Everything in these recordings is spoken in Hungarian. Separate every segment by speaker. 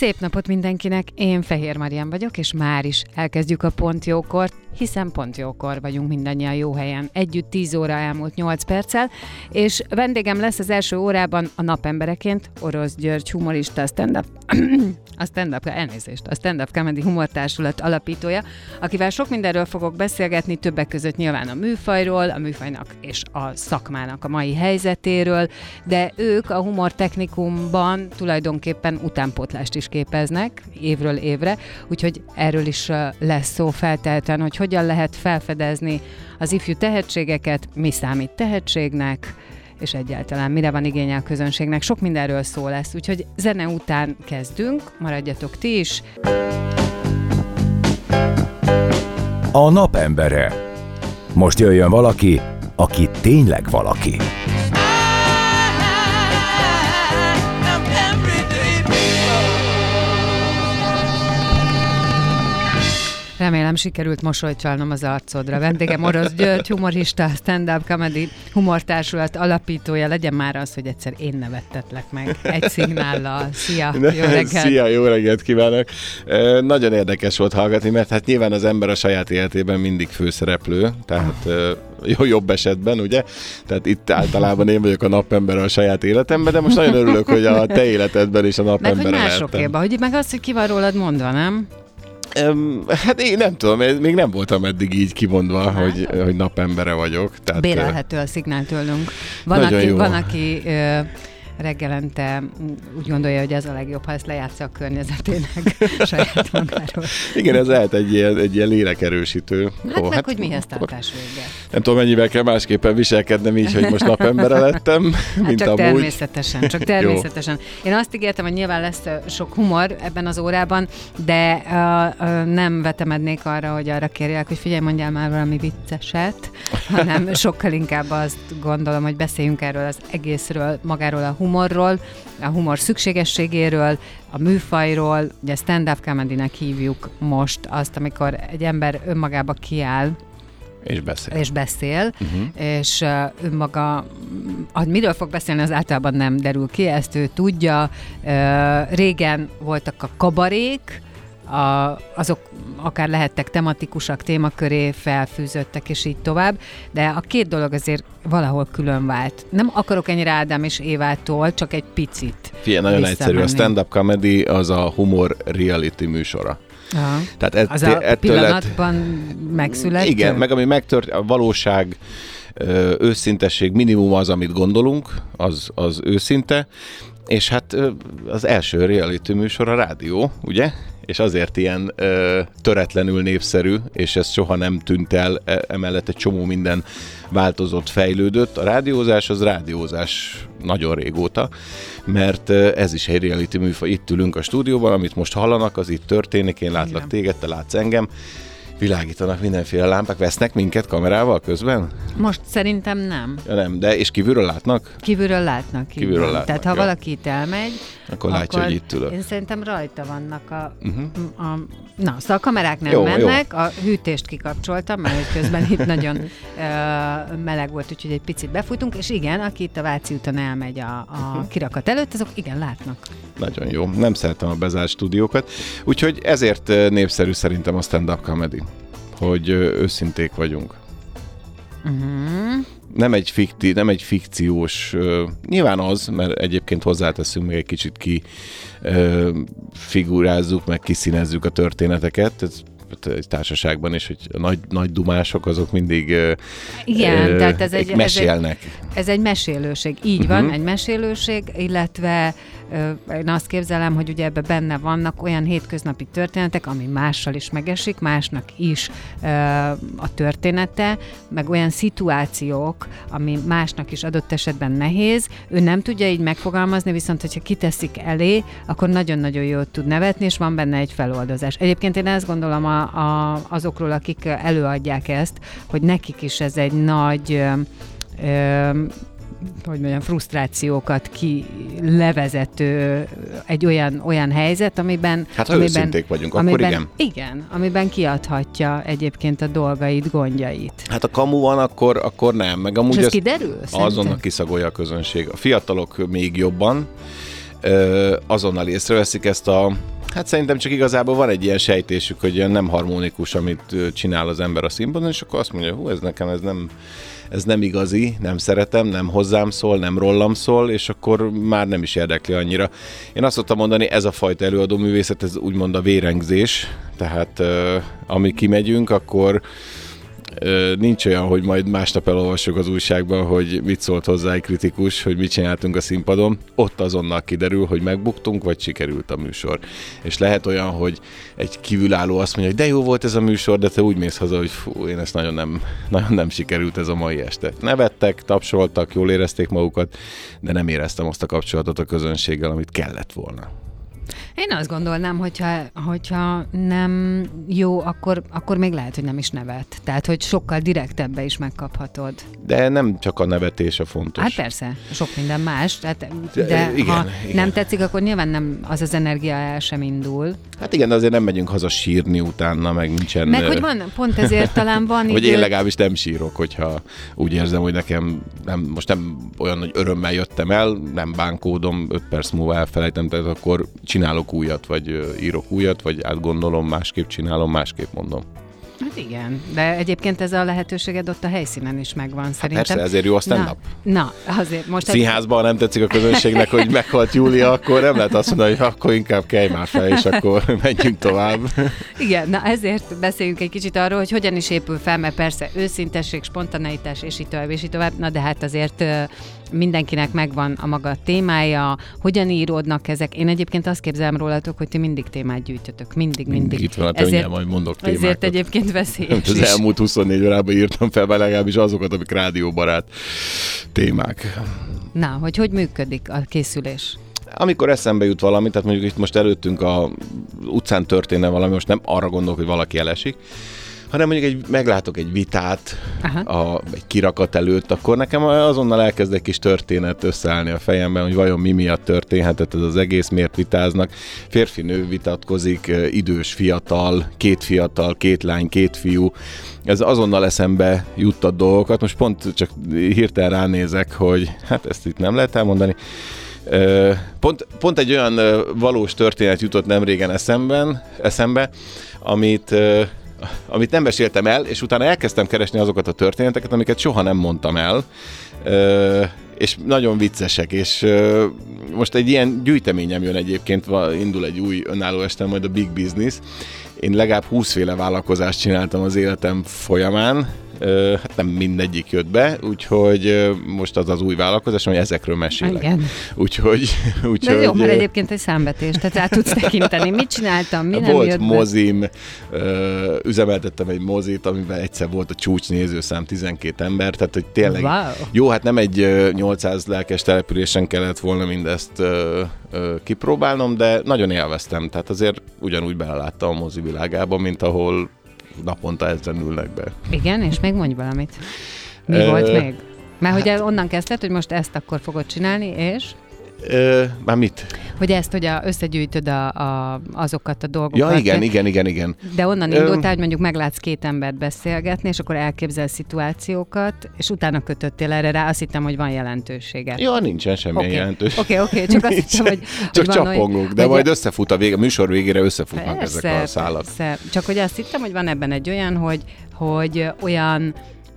Speaker 1: Szép napot mindenkinek, én Fehér Marian vagyok, és már is elkezdjük a Pont Jókort, hiszen pont jókor vagyunk mindannyian jó helyen. Együtt 10 óra elmúlt 8 perccel, és vendégem lesz az első órában a napembereként Orosz György humorista, stand-up, a stand-up, elnézést, a stand-up comedy humortársulat alapítója, akivel sok mindenről fogok beszélgetni, többek között nyilván a műfajról, a műfajnak és a szakmának a mai helyzetéről, de ők a humor technikumban tulajdonképpen utánpótlást is képeznek évről évre, úgyhogy erről is lesz szó feltelten, hogy hogyan lehet felfedezni az ifjú tehetségeket, mi számít tehetségnek, és egyáltalán mire van igénye a közönségnek. Sok mindenről szó lesz, úgyhogy zene után kezdünk, maradjatok ti is.
Speaker 2: A napembere. Most jöjjön valaki, aki tényleg valaki.
Speaker 1: Remélem sikerült mosolyt csalnom az arcodra. Vendégem Orosz György, humorista, stand-up comedy humortársulat alapítója. Legyen már az, hogy egyszer én nevettetlek meg egy szignállal. Szia, jó reggelt!
Speaker 3: Szia, jó reggelt kívánok! E, nagyon érdekes volt hallgatni, mert hát nyilván az ember a saját életében mindig főszereplő, tehát jó, jobb esetben, ugye? Tehát itt általában én vagyok a napember a saját életemben, de most nagyon örülök, hogy a te életedben is a napember
Speaker 1: Meg hogy másokéban, hogy meg azt, hogy ki van rólad mondva, nem?
Speaker 3: Um, hát én nem tudom, még nem voltam eddig így kimondva, hogy, hogy napembere vagyok.
Speaker 1: Tehát, Bérelhető a szignál tőlünk. Van, aki, jó. van, aki ö, reggelente úgy gondolja, hogy ez a legjobb, ha ezt lejátsza a környezetének saját magáról.
Speaker 3: Igen, ez lehet egy ilyen, egy ilyen lélekerősítő.
Speaker 1: Hát Ó, meg, hát, hogy mihez tartás vége.
Speaker 3: Nem tudom, mennyivel kell másképpen viselkednem így, hogy most napembere lettem, hát mint
Speaker 1: csak
Speaker 3: amúgy.
Speaker 1: természetesen, csak természetesen. Én azt ígértem, hogy nyilván lesz sok humor ebben az órában, de uh, uh, nem vetemednék arra, hogy arra kérjek, hogy figyelj, mondjál már valami vicceset, hanem sokkal inkább azt gondolom, hogy beszéljünk erről az egészről, magáról a humor humorról, a humor szükségességéről, a műfajról, ugye stand-up comedy hívjuk most azt, amikor egy ember önmagába kiáll,
Speaker 3: és beszél.
Speaker 1: És beszél, uh-huh. és uh, önmaga, hogy miről fog beszélni, az általában nem derül ki, ezt ő tudja. Régen voltak a kabarék, a, azok akár lehettek tematikusak, témaköré felfűzöttek, és így tovább, de a két dolog azért valahol külön vált. Nem akarok ennyire Ádám és Évától, csak egy picit.
Speaker 3: Fia, nagyon egyszerű. A stand-up comedy az a humor reality műsora.
Speaker 1: Aha. Tehát ett, az a ettől pillanatban lett, megszületett?
Speaker 3: Igen, meg ami megtört, a valóság, őszintesség minimum az, amit gondolunk, az, az őszinte, és hát az első reality műsor a rádió, ugye? És azért ilyen ö, töretlenül népszerű, és ez soha nem tűnt el, e, emellett egy csomó minden változott, fejlődött. A rádiózás az rádiózás nagyon régóta, mert ez is egy reality műfaj. Itt ülünk a stúdióban, amit most hallanak, az itt történik, én látlak Igen. téged, te látsz engem, világítanak mindenféle lámpák, vesznek minket kamerával közben?
Speaker 1: Most szerintem nem.
Speaker 3: Ja, nem, de és kívülről látnak?
Speaker 1: Kívülről látnak.
Speaker 3: Kívülről látnak.
Speaker 1: Tehát ha ja. valaki itt elmegy,
Speaker 3: akkor, akkor látja, hogy itt ülök.
Speaker 1: Én szerintem rajta vannak a, uh-huh. a na, szóval a kamerák nem jó, mennek, jó. a hűtést kikapcsoltam, mert közben itt nagyon uh, meleg volt, úgyhogy egy picit befújtunk, és igen, aki itt a Váci úton elmegy a, a uh-huh. kirakat előtt, azok igen látnak.
Speaker 3: Nagyon jó. Nem szeretem a bezárt stúdiókat, úgyhogy ezért népszerű szerintem a stand-up comedy hogy őszinték vagyunk. Uh-huh. Nem egy, fikti, nem egy fikciós, uh, nyilván az, mert egyébként hozzáteszünk még egy kicsit ki uh, figurázzuk, meg kiszínezzük a történeteket, ez egy társaságban is, hogy a nagy, nagy dumások azok mindig
Speaker 1: Igen, uh, tehát ez egy,
Speaker 3: mesélnek.
Speaker 1: Ez egy, ez egy mesélőség. Így uh-huh. van, egy mesélőség, illetve ö, én azt képzelem, hogy ugye ebbe benne vannak olyan hétköznapi történetek, ami mással is megesik, másnak is a története, meg olyan szituációk, ami másnak is adott esetben nehéz. Ő nem tudja így megfogalmazni, viszont hogyha kiteszik elé, akkor nagyon-nagyon jót tud nevetni, és van benne egy feloldozás. Egyébként én ezt gondolom a, a, azokról, akik előadják ezt, hogy nekik is ez egy nagy ö, ö, hogy mondjam, frusztrációkat ki levezető egy olyan, olyan helyzet, amiben...
Speaker 3: Hát ha
Speaker 1: amiben,
Speaker 3: őszinték vagyunk,
Speaker 1: amiben,
Speaker 3: akkor igen.
Speaker 1: Igen, amiben kiadhatja egyébként a dolgait, gondjait.
Speaker 3: Hát a kamu van, akkor, akkor nem. Meg amúgy
Speaker 1: És ez kiderül?
Speaker 3: azonnal kiszagolja a közönség. A fiatalok még jobban ö, azonnal észreveszik ezt a Hát szerintem csak igazából van egy ilyen sejtésük, hogy ilyen nem harmonikus, amit csinál az ember a színpadon, és akkor azt mondja, hú, ez nekem ez nem, ez nem igazi, nem szeretem, nem hozzám szól, nem rólam szól, és akkor már nem is érdekli annyira. Én azt szoktam mondani, ez a fajta előadó művészet, ez úgymond a vérengzés, tehát ö, ami kimegyünk, akkor nincs olyan, hogy majd másnap elolvassuk az újságban, hogy mit szólt hozzá egy kritikus, hogy mit csináltunk a színpadon. Ott azonnal kiderül, hogy megbuktunk, vagy sikerült a műsor. És lehet olyan, hogy egy kívülálló azt mondja, hogy de jó volt ez a műsor, de te úgy mész haza, hogy fú, én ezt nagyon nem, nagyon nem sikerült ez a mai este. Nevettek, tapsoltak, jól érezték magukat, de nem éreztem azt a kapcsolatot a közönséggel, amit kellett volna.
Speaker 1: Én azt gondolnám, hogyha, hogyha nem jó, akkor, akkor még lehet, hogy nem is nevet. Tehát, hogy sokkal direktebbe is megkaphatod.
Speaker 3: De nem csak a nevetés a fontos.
Speaker 1: Hát persze, sok minden más. Tehát,
Speaker 3: De,
Speaker 1: de
Speaker 3: igen,
Speaker 1: ha
Speaker 3: igen.
Speaker 1: nem tetszik, akkor nyilván nem az az energia el sem indul.
Speaker 3: Hát igen, de azért nem megyünk haza sírni utána, meg nincsen...
Speaker 1: Meg hogy van, pont ezért talán van
Speaker 3: Vagy én legalábbis nem sírok, hogyha úgy érzem, hogy nekem nem, most nem olyan nagy örömmel jöttem el, nem bánkódom, öt perc múlva elfelejtem, tehát akkor csinálok újat, vagy írok újat, vagy átgondolom, másképp csinálom, másképp mondom.
Speaker 1: Hát igen, de egyébként ez a lehetőséged ott a helyszínen is megvan szerintem.
Speaker 3: Hát persze, ezért jó a stand-up.
Speaker 1: Na, na azért most... egy-
Speaker 3: Színházban, ha nem tetszik a közönségnek, hogy meghalt Júlia, akkor nem lehet azt mondani, hogy akkor inkább kelj már fel, és akkor menjünk tovább.
Speaker 1: Igen, na ezért beszéljünk egy kicsit arról, hogy hogyan is épül fel, mert persze őszintesség, spontaneitás, és így tovább, és így tovább, na de hát azért mindenkinek megvan a maga témája, hogyan íródnak ezek. Én egyébként azt képzelem rólatok, hogy ti mindig témát gyűjtötök, mindig, mindig.
Speaker 3: Itt van a
Speaker 1: ezért,
Speaker 3: majd mondok témákat.
Speaker 1: ezért egyébként veszélyes
Speaker 3: Az elmúlt 24 órában írtam fel, legalábbis azokat, amik rádióbarát témák.
Speaker 1: Na, hogy hogy működik a készülés?
Speaker 3: Amikor eszembe jut valami, tehát mondjuk itt most előttünk a utcán történne valami, most nem arra gondolok, hogy valaki elesik, hanem mondjuk egy, meglátok egy vitát
Speaker 1: Aha.
Speaker 3: a, egy kirakat előtt, akkor nekem azonnal elkezd egy kis történet összeállni a fejemben, hogy vajon mi miatt történhetett ez az egész, miért vitáznak. Férfi-nő vitatkozik, idős, fiatal, két fiatal, két lány, két fiú. Ez azonnal eszembe juttat dolgokat. Most pont csak hirtelen ránézek, hogy hát ezt itt nem lehet elmondani. Pont, pont egy olyan valós történet jutott nem régen eszemben, eszembe, amit, amit nem meséltem el, és utána elkezdtem keresni azokat a történeteket, amiket soha nem mondtam el, és nagyon viccesek, és most egy ilyen gyűjteményem jön egyébként, indul egy új önálló este, majd a Big Business. Én legalább 20 féle vállalkozást csináltam az életem folyamán, hát nem mindegyik jött be, úgyhogy most az az új vállalkozás, hogy ezekről mesélek.
Speaker 1: Igen.
Speaker 3: Úgyhogy,
Speaker 1: De
Speaker 3: úgyhogy
Speaker 1: ez jó, mert egyébként egy számvetés, tehát rá tudsz tekinteni. Mit csináltam, mi nem
Speaker 3: volt
Speaker 1: jött be?
Speaker 3: mozim, ö, üzemeltettem egy mozit, amiben egyszer volt a csúcs nézőszám 12 ember, tehát hogy tényleg
Speaker 1: Wow.
Speaker 3: jó, hát nem egy ö, 800 lelkes településen kellett volna mindezt kipróbálnom, de nagyon élveztem, tehát azért ugyanúgy beleláttam a mozi világába, mint ahol naponta ezren ülnek be.
Speaker 1: Igen, és még mondj valamit. Mi volt még? Mert hogy onnan kezdted, hogy most ezt akkor fogod csinálni, és
Speaker 3: Ö, már mit?
Speaker 1: hogy ezt, hogy a, összegyűjtöd a, a, azokat a dolgokat.
Speaker 3: Ja, igen, igen, igen, igen.
Speaker 1: De onnan indultál, hogy mondjuk meglátsz két embert beszélgetni, és akkor elképzel szituációkat, és utána kötöttél erre rá, azt hittem, hogy van jelentősége.
Speaker 3: Ja, nincsen semmilyen
Speaker 1: Oké,
Speaker 3: jelentős.
Speaker 1: Oké, oké, csak azt hittem, hogy,
Speaker 3: Csak
Speaker 1: hogy
Speaker 3: csapongunk, de
Speaker 1: hogy-
Speaker 3: majd összefut a vége, a műsor végére összefutnak
Speaker 1: Persze,
Speaker 3: ezek a szálak.
Speaker 1: Persze. Csak hogy azt hittem, hogy van ebben egy olyan, hogy, hogy olyan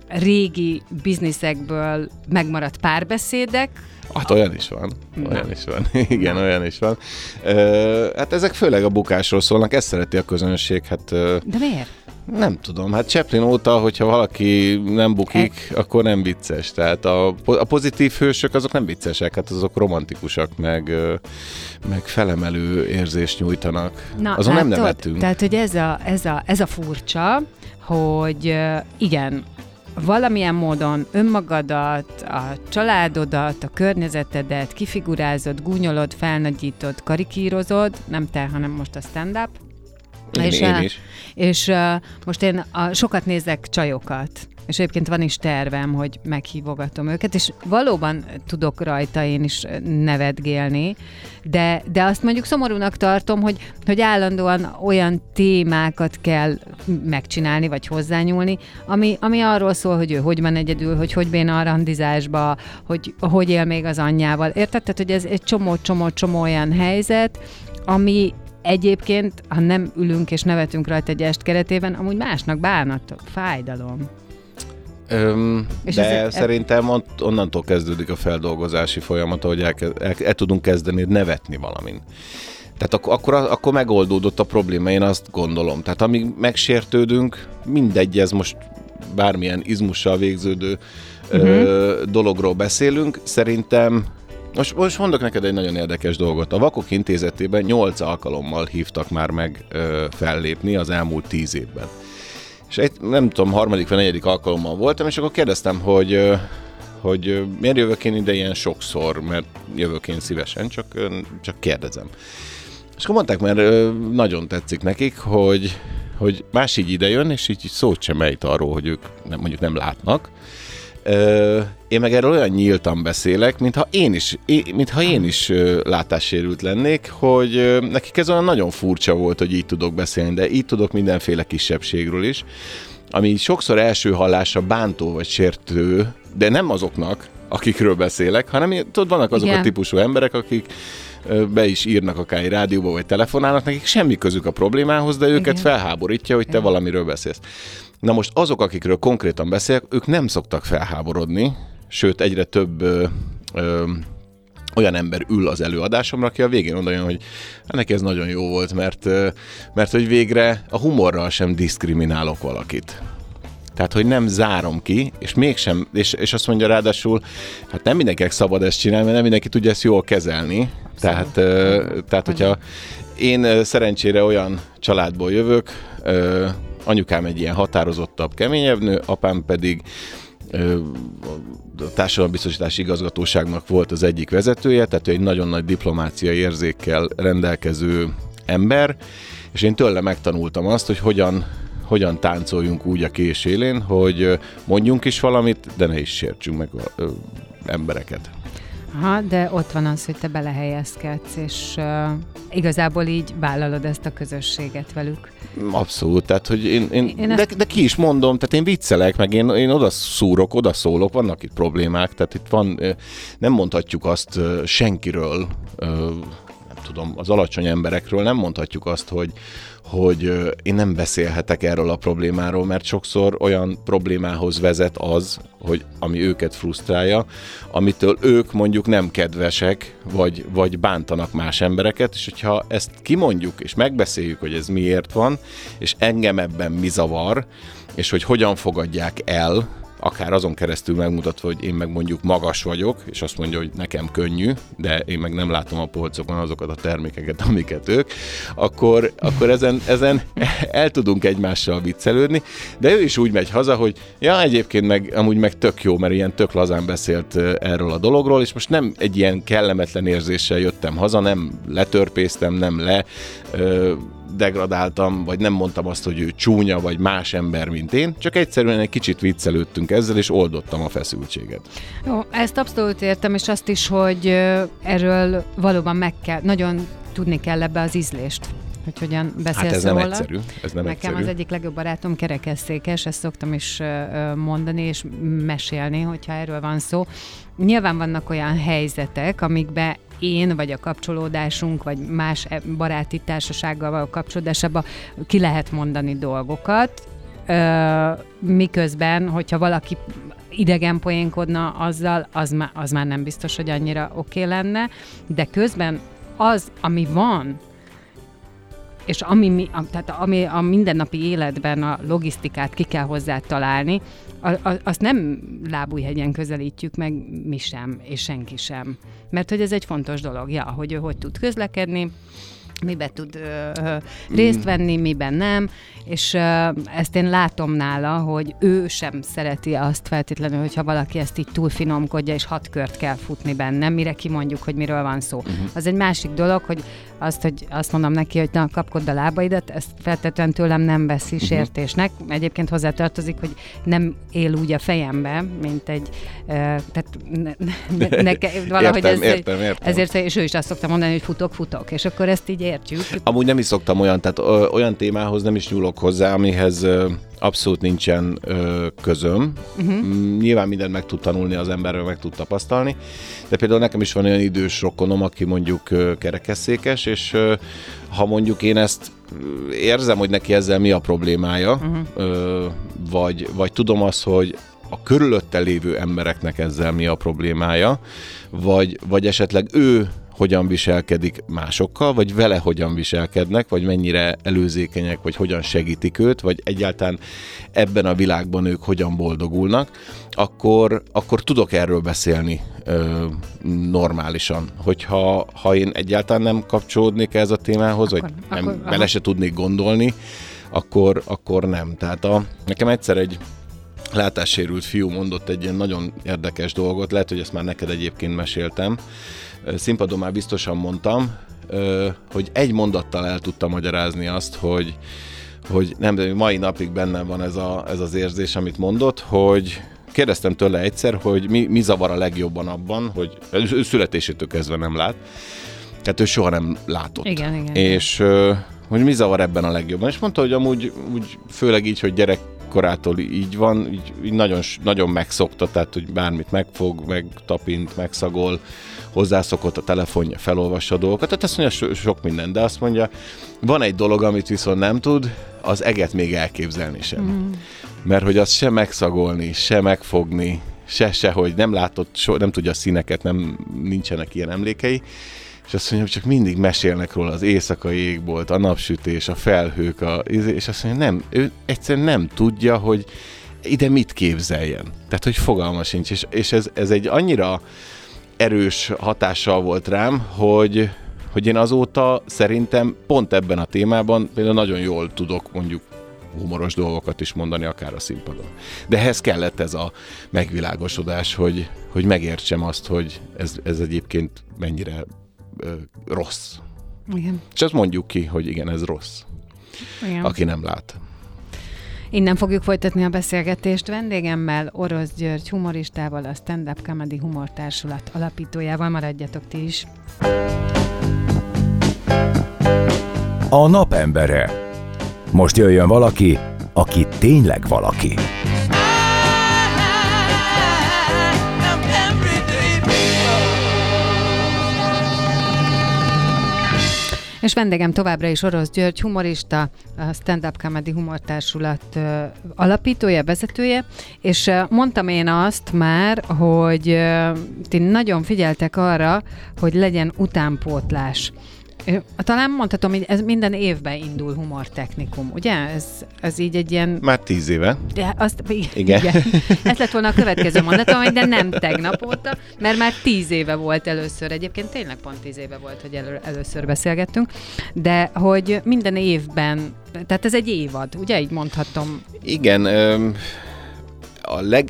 Speaker 1: régi bizniszekből megmaradt párbeszédek,
Speaker 3: Hát olyan is van. Olyan is van. Igen, olyan is van. Ö, hát ezek főleg a bukásról szólnak, ezt szereti a közönség. Hát ö,
Speaker 1: de miért?
Speaker 3: Nem tudom, hát Chaplin óta, hogyha valaki nem bukik,
Speaker 1: Hát-
Speaker 3: akkor nem vicces. Tehát a, a pozitív hősök azok nem viccesek, hát azok romantikusak, meg, meg felemelő érzést nyújtanak. Azon nem
Speaker 1: látod?
Speaker 3: nevettünk.
Speaker 1: Tehát, hogy ez a, ez, a, ez a furcsa, hogy igen, valamilyen módon önmagadat, a családodat, a környezetedet kifigurázod, gúnyolod, felnagyítod, karikírozod, nem te, hanem most a stand-up.
Speaker 3: Én,
Speaker 1: és,
Speaker 3: én is.
Speaker 1: És uh, most én a, sokat nézek csajokat, és egyébként van is tervem, hogy meghívogatom őket, és valóban tudok rajta én is nevetgélni, de, de azt mondjuk szomorúnak tartom, hogy, hogy állandóan olyan témákat kell megcsinálni, vagy hozzányúlni, ami, ami arról szól, hogy ő hogy van egyedül, hogy hogy béna a randizásba, hogy hogy él még az anyjával. Érted? Tehát, hogy ez egy csomó-csomó-csomó olyan helyzet, ami egyébként, ha nem ülünk és nevetünk rajta egy est keretében, amúgy másnak bánat, fájdalom.
Speaker 3: Öm,
Speaker 1: És
Speaker 3: de
Speaker 1: ez-
Speaker 3: szerintem ott, onnantól kezdődik a feldolgozási folyamat, hogy el, el, el tudunk kezdeni nevetni valamin. Tehát ak- akkor, akkor megoldódott a probléma, én azt gondolom. Tehát amíg megsértődünk, mindegy, ez most bármilyen izmussal végződő uh-huh. ö, dologról beszélünk, szerintem most, most mondok neked egy nagyon érdekes dolgot. A Vakok Intézetében 8 alkalommal hívtak már meg ö, fellépni az elmúlt 10 évben. És egy, nem tudom, harmadik vagy negyedik alkalommal voltam, és akkor kérdeztem, hogy, ö, hogy miért jövök én ide ilyen sokszor, mert jövök én szívesen, csak, csak kérdezem. És akkor mondták, mert nagyon tetszik nekik, hogy, hogy más így idejön, és így szót sem ejt arról, hogy ők nem, mondjuk nem látnak. Én meg erről olyan nyíltan beszélek, mintha én is, én, mintha én is ö, látássérült lennék, hogy ö, nekik ez olyan nagyon furcsa volt, hogy így tudok beszélni, de így tudok mindenféle kisebbségről is, ami sokszor első hallásra bántó vagy sértő, de nem azoknak, akikről beszélek, hanem tudod, vannak azok
Speaker 1: Igen.
Speaker 3: a típusú emberek, akik be is írnak akár rádióba, vagy telefonálnak, nekik semmi közük a problémához, de őket
Speaker 1: Igen.
Speaker 3: felháborítja, hogy te
Speaker 1: Igen.
Speaker 3: valamiről beszélsz. Na most azok, akikről konkrétan beszélek, ők nem szoktak felháborodni, sőt egyre több ö, ö, olyan ember ül az előadásomra, aki a végén oda jön, hogy "Hát neki ez nagyon jó volt, mert, mert hogy végre a humorral sem diszkriminálok valakit. Tehát, hogy nem zárom ki, és mégsem, és, és azt mondja ráadásul, hát nem mindenkinek szabad ezt csinálni, mert nem mindenki tudja ezt jól kezelni. Tehát, ö, tehát, hogyha én szerencsére olyan családból jövök, ö, anyukám egy ilyen határozottabb, keményebb nő, apám pedig a társadalombiztosítási igazgatóságnak volt az egyik vezetője, tehát egy nagyon nagy diplomáciai érzékkel rendelkező ember, és én tőle megtanultam azt, hogy hogyan hogyan táncoljunk úgy a késélén, hogy mondjunk is valamit, de ne is sértsünk meg ö, embereket.
Speaker 1: Aha, de ott van az, hogy te belehelyezkedsz, és uh, igazából így vállalod ezt a közösséget velük.
Speaker 3: Abszolút, tehát hogy én, én,
Speaker 1: Én
Speaker 3: de,
Speaker 1: ezt-
Speaker 3: de ki is mondom, tehát én viccelek, meg én, én oda szúrok, oda szólok, vannak itt problémák, tehát itt van, nem mondhatjuk azt senkiről, tudom, az alacsony emberekről nem mondhatjuk azt, hogy, hogy én nem beszélhetek erről a problémáról, mert sokszor olyan problémához vezet az, hogy ami őket frusztrálja, amitől ők mondjuk nem kedvesek, vagy, vagy bántanak más embereket, és hogyha ezt kimondjuk, és megbeszéljük, hogy ez miért van, és engem ebben mi zavar, és hogy hogyan fogadják el, akár azon keresztül megmutatva, hogy én meg mondjuk magas vagyok, és azt mondja, hogy nekem könnyű, de én meg nem látom a polcokon azokat a termékeket, amiket ők, akkor, akkor ezen, ezen el tudunk egymással viccelődni, de ő is úgy megy haza, hogy ja, egyébként meg amúgy meg tök jó, mert ilyen tök lazán beszélt erről a dologról, és most nem egy ilyen kellemetlen érzéssel jöttem haza, nem letörpéztem, nem le ö, degradáltam, vagy nem mondtam azt, hogy ő csúnya, vagy más ember, mint én, csak egyszerűen egy kicsit viccelődtünk ezzel, és oldottam a feszültséget.
Speaker 1: Jó, ezt abszolút értem, és azt is, hogy erről valóban meg kell, nagyon tudni kell ebbe az ízlést, hogy hogyan beszélsz
Speaker 3: Hát ez nem
Speaker 1: róla.
Speaker 3: egyszerű. Ez nem
Speaker 1: Nekem
Speaker 3: egyszerű.
Speaker 1: az egyik legjobb barátom kerekesszékes, ezt szoktam is mondani és mesélni, hogyha erről van szó. Nyilván vannak olyan helyzetek, amikbe én, vagy a kapcsolódásunk, vagy más e- baráti társasággal való kapcsolódásában ki lehet mondani dolgokat, miközben, hogyha valaki idegen poénkodna azzal, az, má, az már nem biztos, hogy annyira oké okay lenne, de közben az, ami van, és ami, tehát ami a mindennapi életben a logisztikát ki kell hozzá találni, a, azt nem lábújhegyen közelítjük meg mi sem, és senki sem. Mert hogy ez egy fontos dolog, ja, hogy ő hogy tud közlekedni, miben tud ö, ö, részt venni, miben nem, és ö, ezt én látom nála, hogy ő sem szereti azt feltétlenül, hogyha valaki ezt így túl finomkodja, és hat kört kell futni benne, mire kimondjuk, hogy miről van szó. Uh-huh. Az egy másik dolog, hogy azt, hogy azt mondom neki, hogy na, kapkod a lábaidat, ezt feltétlenül tőlem nem veszi uh-huh. sértésnek. Egyébként hozzátartozik, hogy nem él úgy a fejembe, mint egy, ö, tehát ne, ne, neke, valahogy
Speaker 3: Értem,
Speaker 1: ez,
Speaker 3: értem, értem.
Speaker 1: ezért, és ő is azt szokta mondani, hogy futok, futok, és akkor ezt így értjük.
Speaker 3: Amúgy nem is szoktam olyan, tehát ö, olyan témához nem is nyúlok hozzá, amihez ö, abszolút nincsen ö, közöm. Uh-huh. Nyilván mindent meg tud tanulni az emberről, meg tud tapasztalni, de például nekem is van olyan idős rokonom, aki mondjuk ö, kerekesszékes, és ö, ha mondjuk én ezt érzem, hogy neki ezzel mi a problémája, uh-huh. ö, vagy, vagy tudom azt, hogy a körülötte lévő embereknek ezzel mi a problémája, vagy, vagy esetleg ő hogyan viselkedik másokkal, vagy vele hogyan viselkednek, vagy mennyire előzékenyek, vagy hogyan segítik őt, vagy egyáltalán ebben a világban ők hogyan boldogulnak, akkor, akkor tudok erről beszélni ö, normálisan. Hogyha ha én egyáltalán nem kapcsolódnék ez a témához,
Speaker 1: Akkor-
Speaker 3: vagy nem,
Speaker 1: akkor-
Speaker 3: bele se tudnék gondolni, akkor, akkor nem. Tehát a, nekem egyszer egy látássérült fiú mondott egy ilyen nagyon érdekes dolgot, lehet, hogy ezt már neked egyébként meséltem. Színpadon már biztosan mondtam, hogy egy mondattal el tudta magyarázni azt, hogy hogy nem, de mai napig bennem van ez, a, ez az érzés, amit mondott, hogy kérdeztem tőle egyszer, hogy mi, mi zavar a legjobban abban, hogy ő születésétől kezdve nem lát, tehát ő soha nem látott.
Speaker 1: Igen, igen.
Speaker 3: És hogy mi zavar ebben a legjobban. És mondta, hogy amúgy úgy, főleg így, hogy gyerekkorától így van, így, így nagyon, nagyon megszokta, tehát hogy bármit megfog, megtapint, megszagol, hozzászokott a telefonja, felolvassa a dolgokat, tehát azt mondja so, sok minden, de azt mondja, van egy dolog, amit viszont nem tud, az eget még elképzelni sem. Mm. Mert hogy azt se megszagolni, se megfogni, se se, hogy nem látott, so, nem tudja a színeket, nem, nincsenek ilyen emlékei, és azt mondja, hogy csak mindig mesélnek róla az éjszakai égbolt, a napsütés, a felhők, a, és azt mondja, nem, ő egyszerűen nem tudja, hogy ide mit képzeljen. Tehát, hogy fogalma sincs, és, és ez, ez egy annyira erős hatással volt rám, hogy, hogy én azóta szerintem pont ebben a témában például nagyon jól tudok mondjuk humoros dolgokat is mondani, akár a színpadon. De ehhez kellett ez a megvilágosodás, hogy, hogy megértsem azt, hogy ez, ez egyébként mennyire ö, rossz.
Speaker 1: Igen.
Speaker 3: És azt mondjuk ki, hogy igen, ez rossz,
Speaker 1: Igen.
Speaker 3: aki nem lát.
Speaker 1: Innen fogjuk folytatni a beszélgetést vendégemmel, Orosz György humoristával, a Stand Up Comedy Humor Társulat alapítójával. Maradjatok ti is.
Speaker 2: A napembere. Most jöjjön valaki, aki tényleg valaki.
Speaker 1: És vendégem továbbra is Orosz György, humorista, a Stand Up Comedy Humor Társulat ö, alapítója, vezetője, és mondtam én azt már, hogy ti nagyon figyeltek arra, hogy legyen utánpótlás. Talán mondhatom, hogy ez minden évben indul humortechnikum, ugye? Ez, ez így egy ilyen
Speaker 3: Már tíz éve.
Speaker 1: de azt, igen.
Speaker 3: Igen.
Speaker 1: igen. Ez lett volna a következő mondatom, de nem tegnap óta, mert már tíz éve volt először. Egyébként tényleg pont tíz éve volt, hogy elő, először beszélgettünk, de hogy minden évben, tehát ez egy évad, ugye így mondhatom.
Speaker 3: Igen, öm, a, leg,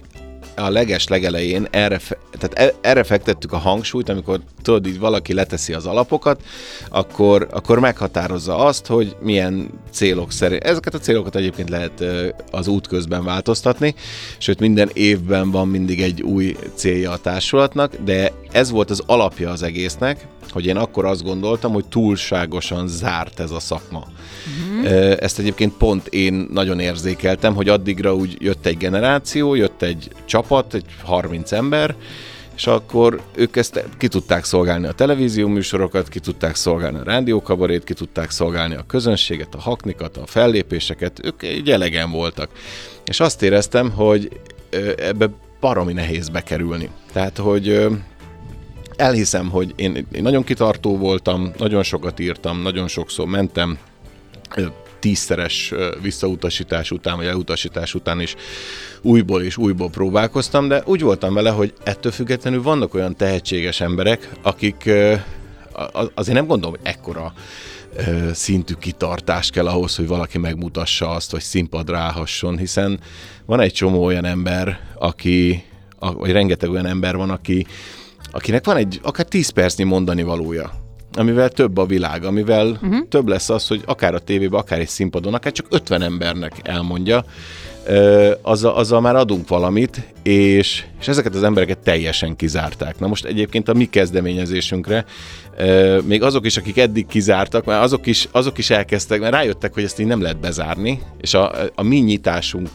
Speaker 3: a leges legelején erre, tehát e- erre fektettük a hangsúlyt, amikor tudod, így valaki leteszi az alapokat, akkor, akkor meghatározza azt, hogy milyen célok szerint. Ezeket a célokat egyébként lehet az út közben változtatni, sőt minden évben van mindig egy új célja a társulatnak, de ez volt az alapja az egésznek, hogy én akkor azt gondoltam, hogy túlságosan zárt ez a szakma. Uh-huh. Ezt egyébként pont én nagyon érzékeltem, hogy addigra úgy jött egy generáció, jött egy csapat, egy 30 ember, és akkor ők ezt ki tudták szolgálni a televízió műsorokat, ki tudták szolgálni a rádiókabarét, ki tudták szolgálni a közönséget, a haknikat, a fellépéseket, ők egy elegen voltak. És azt éreztem, hogy ebbe baromi nehéz bekerülni. Tehát, hogy elhiszem, hogy én, én nagyon kitartó voltam, nagyon sokat írtam, nagyon sokszor mentem, tízszeres visszautasítás után, vagy elutasítás után is újból és újból próbálkoztam, de úgy voltam vele, hogy ettől függetlenül vannak olyan tehetséges emberek, akik azért nem gondolom, hogy ekkora szintű kitartás kell ahhoz, hogy valaki megmutassa azt, hogy színpadra állhasson, hiszen van egy csomó olyan ember, aki, vagy rengeteg olyan ember van, aki, akinek van egy akár 10 percnyi mondani valója, amivel több a világ, amivel uh-huh. több lesz az, hogy akár a tévében, akár egy színpadon, akár csak 50 embernek elmondja, azzal, azzal már adunk valamit, és, és ezeket az embereket teljesen kizárták. Na most egyébként a mi kezdeményezésünkre még azok is, akik eddig kizártak, mert azok is, azok is elkezdtek, mert rájöttek, hogy ezt így nem lehet bezárni, és a, a mi nyitásunk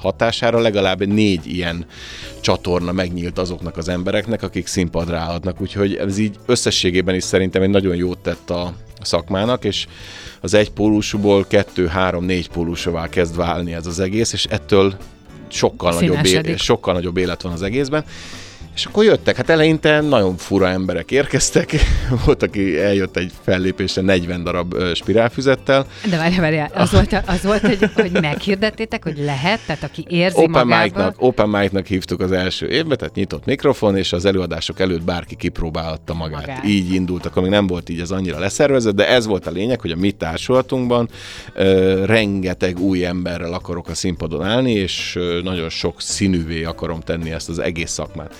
Speaker 3: hatására legalább négy ilyen csatorna megnyílt azoknak az embereknek, akik színpadra állhatnak, úgyhogy ez így összességében is szerintem egy nagyon jót tett a, szakmának, és az egy pólusúból kettő, három, négy pólusúvá kezd válni ez az egész, és ettől sokkal nagyobb, é- sokkal nagyobb élet van az egészben. És akkor jöttek, hát eleinte nagyon fura emberek érkeztek, volt, aki eljött egy fellépésre 40 darab spirálfüzettel.
Speaker 1: De várj, várj, az volt, az volt hogy, hogy meghirdettétek, hogy lehet, tehát aki érzi
Speaker 3: open
Speaker 1: magában...
Speaker 3: Mic-nak, open mic-nak hívtuk az első évben, tehát nyitott mikrofon, és az előadások előtt bárki kipróbálhatta magát. magát. Így indultak, amíg nem volt így az annyira leszervezett, de ez volt a lényeg, hogy a mi társulatunkban ö, rengeteg új emberrel akarok a színpadon állni, és ö, nagyon sok színűvé akarom tenni ezt az egész szakmát.